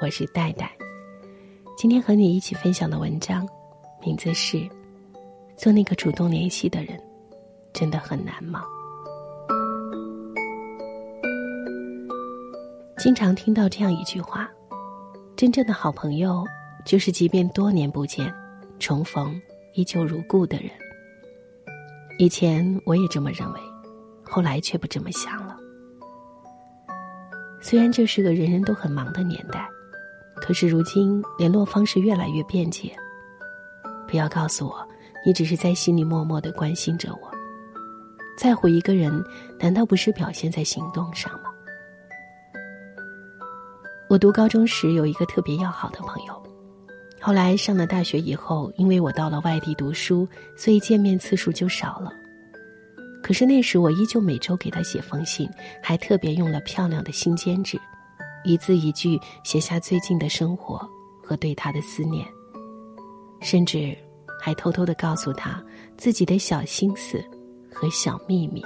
我是戴戴。今天和你一起分享的文章，名字是《做那个主动联系的人》，真的很难吗？经常听到这样一句话：真正的好朋友，就是即便多年不见，重逢依旧如故的人。以前我也这么认为，后来却不这么想了。虽然这是个人人都很忙的年代，可是如今联络方式越来越便捷。不要告诉我，你只是在心里默默的关心着我。在乎一个人，难道不是表现在行动上吗？我读高中时有一个特别要好的朋友，后来上了大学以后，因为我到了外地读书，所以见面次数就少了。可是那时我依旧每周给他写封信，还特别用了漂亮的新笺纸，一字一句写下最近的生活和对他的思念，甚至还偷偷的告诉他自己的小心思和小秘密。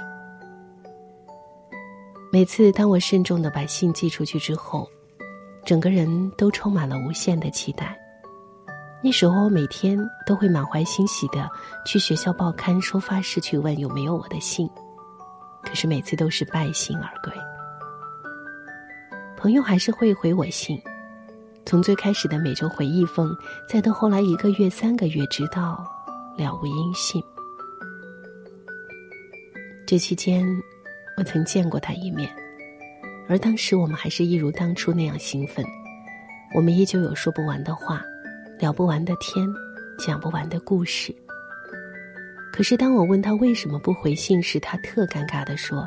每次当我慎重的把信寄出去之后，整个人都充满了无限的期待。那时候，我每天都会满怀欣喜的去学校报刊收发室去问有没有我的信，可是每次都是败兴而归。朋友还是会回我信，从最开始的每周回一封，再到后来一个月、三个月，直到了无音信。这期间，我曾见过他一面，而当时我们还是一如当初那样兴奋，我们依旧有说不完的话。聊不完的天，讲不完的故事。可是当我问他为什么不回信时，他特尴尬的说：“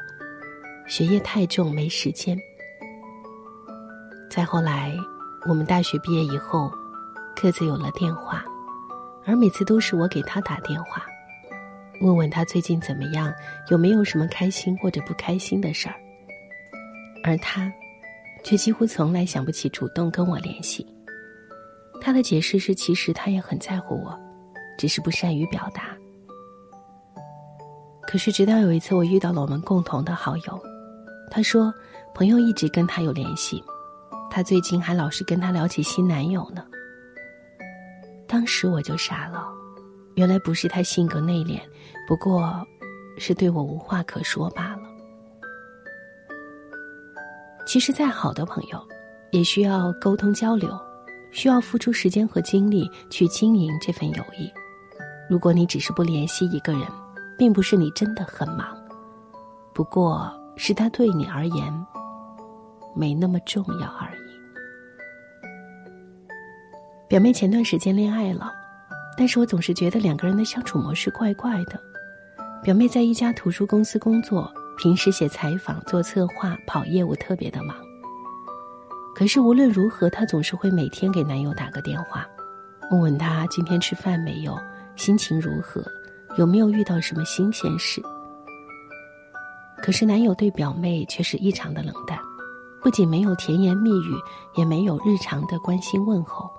学业太重，没时间。”再后来，我们大学毕业以后，各自有了电话，而每次都是我给他打电话，问问他最近怎么样，有没有什么开心或者不开心的事儿，而他，却几乎从来想不起主动跟我联系。他的解释是，其实他也很在乎我，只是不善于表达。可是直到有一次，我遇到了我们共同的好友，他说朋友一直跟他有联系，他最近还老是跟他聊起新男友呢。当时我就傻了，原来不是他性格内敛，不过是对我无话可说罢了。其实再好的朋友，也需要沟通交流。需要付出时间和精力去经营这份友谊。如果你只是不联系一个人，并不是你真的很忙，不过是他对你而言没那么重要而已。表妹前段时间恋爱了，但是我总是觉得两个人的相处模式怪怪的。表妹在一家图书公司工作，平时写采访、做策划、跑业务，特别的忙。可是无论如何，她总是会每天给男友打个电话，问问他今天吃饭没有，心情如何，有没有遇到什么新鲜事。可是男友对表妹却是异常的冷淡，不仅没有甜言蜜语，也没有日常的关心问候，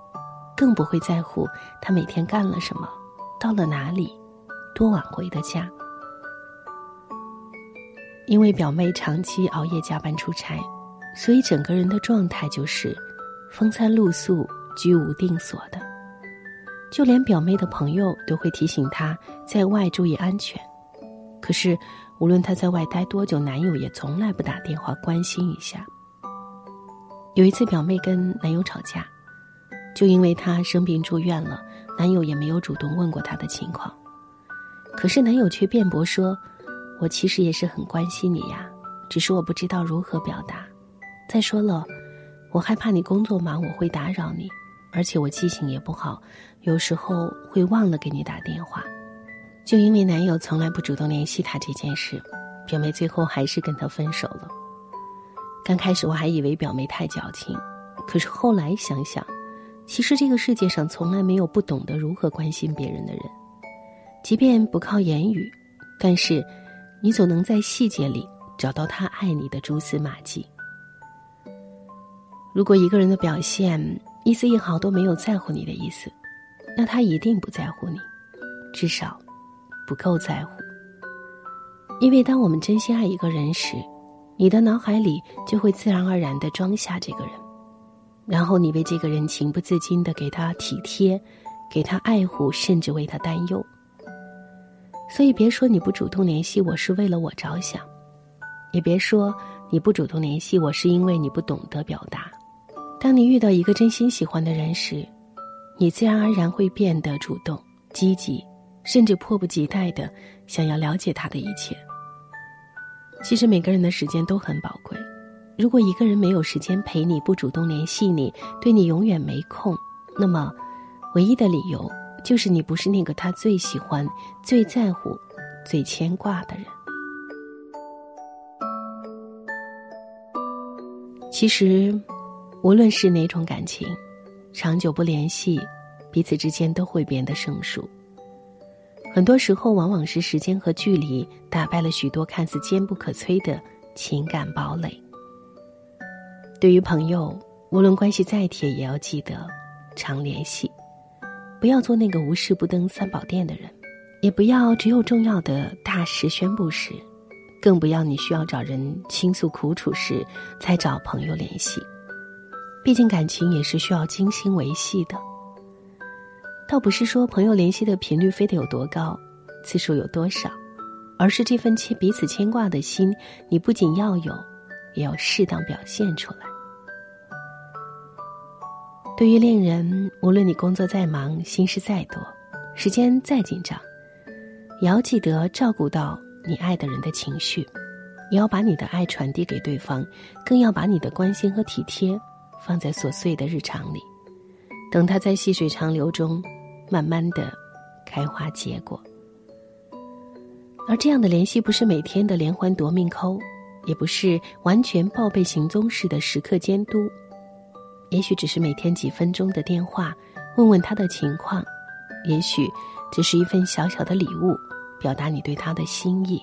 更不会在乎她每天干了什么，到了哪里，多晚回的家。因为表妹长期熬夜加班出差。所以整个人的状态就是风餐露宿、居无定所的，就连表妹的朋友都会提醒她在外注意安全。可是无论她在外待多久，男友也从来不打电话关心一下。有一次，表妹跟男友吵架，就因为她生病住院了，男友也没有主动问过她的情况。可是男友却辩驳说：“我其实也是很关心你呀，只是我不知道如何表达。”再说了，我害怕你工作忙，我会打扰你，而且我记性也不好，有时候会忘了给你打电话。就因为男友从来不主动联系她这件事，表妹最后还是跟他分手了。刚开始我还以为表妹太矫情，可是后来想想，其实这个世界上从来没有不懂得如何关心别人的人，即便不靠言语，但是你总能在细节里找到他爱你的蛛丝马迹。如果一个人的表现一丝一毫都没有在乎你的意思，那他一定不在乎你，至少不够在乎。因为当我们真心爱一个人时，你的脑海里就会自然而然的装下这个人，然后你为这个人情不自禁的给他体贴，给他爱护，甚至为他担忧。所以别说你不主动联系我是为了我着想，也别说你不主动联系我是因为你不懂得表达。当你遇到一个真心喜欢的人时，你自然而然会变得主动、积极，甚至迫不及待的想要了解他的一切。其实每个人的时间都很宝贵，如果一个人没有时间陪你，不主动联系你，对你永远没空，那么唯一的理由。就是你不是那个他最喜欢、最在乎、最牵挂的人。其实，无论是哪种感情，长久不联系，彼此之间都会变得生疏。很多时候，往往是时间和距离打败了许多看似坚不可摧的情感堡垒。对于朋友，无论关系再铁，也要记得常联系。不要做那个无事不登三宝殿的人，也不要只有重要的大事宣布时，更不要你需要找人倾诉苦楚时才找朋友联系。毕竟感情也是需要精心维系的。倒不是说朋友联系的频率非得有多高，次数有多少，而是这份牵彼此牵挂的心，你不仅要有，也要适当表现出来。对于恋人，无论你工作再忙，心事再多，时间再紧张，也要记得照顾到你爱的人的情绪，也要把你的爱传递给对方，更要把你的关心和体贴放在琐碎的日常里，等他在细水长流中，慢慢的开花结果。而这样的联系，不是每天的连环夺命扣，也不是完全报备行踪式的时刻监督。也许只是每天几分钟的电话，问问他的情况；也许只是一份小小的礼物，表达你对他的心意。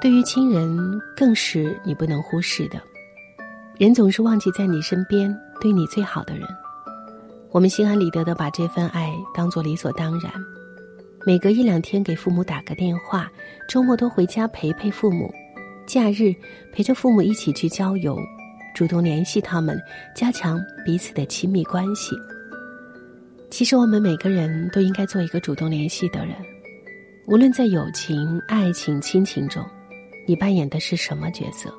对于亲人，更是你不能忽视的。人总是忘记在你身边对你最好的人。我们心安理得的把这份爱当做理所当然，每隔一两天给父母打个电话，周末多回家陪陪父母，假日陪着父母一起去郊游。主动联系他们，加强彼此的亲密关系。其实，我们每个人都应该做一个主动联系的人。无论在友情、爱情、亲情中，你扮演的是什么角色，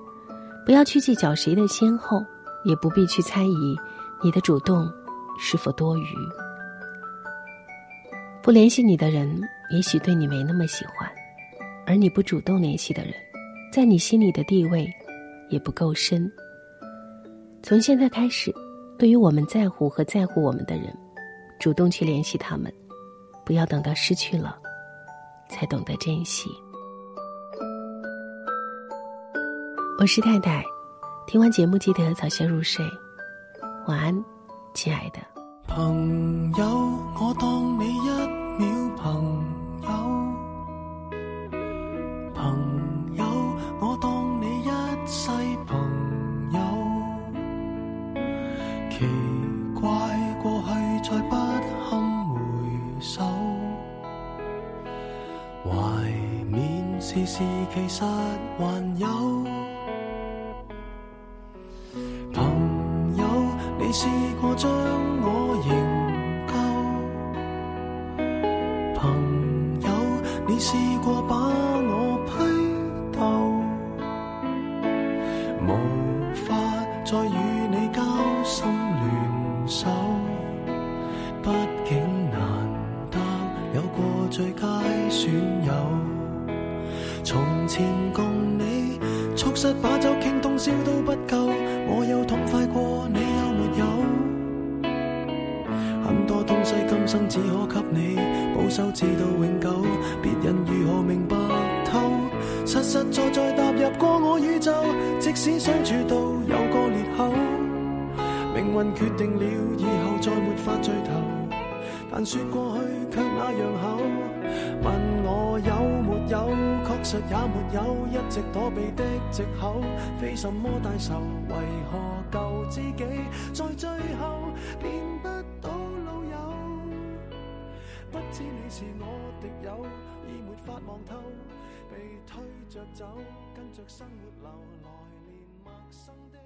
不要去计较谁的先后，也不必去猜疑你的主动是否多余。不联系你的人，也许对你没那么喜欢；而你不主动联系的人，在你心里的地位也不够深。从现在开始，对于我们在乎和在乎我们的人，主动去联系他们，不要等到失去了，才懂得珍惜。我是太太，听完节目记得早些入睡，晚安，亲爱的。朋友，我当你一秒朋友，朋友，我当你一世朋友。奇怪，过去再不堪回首，怀缅时事其实还有。无法再与你交心联。手，毕竟难得有过最佳损友。从前共你促膝把酒倾通宵都不够，我有痛快过，你有没有？很多东西今生只可给你保守，至到永久。别人如何明白透？实实在在踏入过我宇宙，即使相处到有个裂口。命运决定了以后再没法聚头，但说过去却那样厚。问我有没有，确实也没有，一直躲避的借口，非什么大仇。为何旧知己在最后变知你是我敌友已没法望透被推着走跟着生活流来年陌生的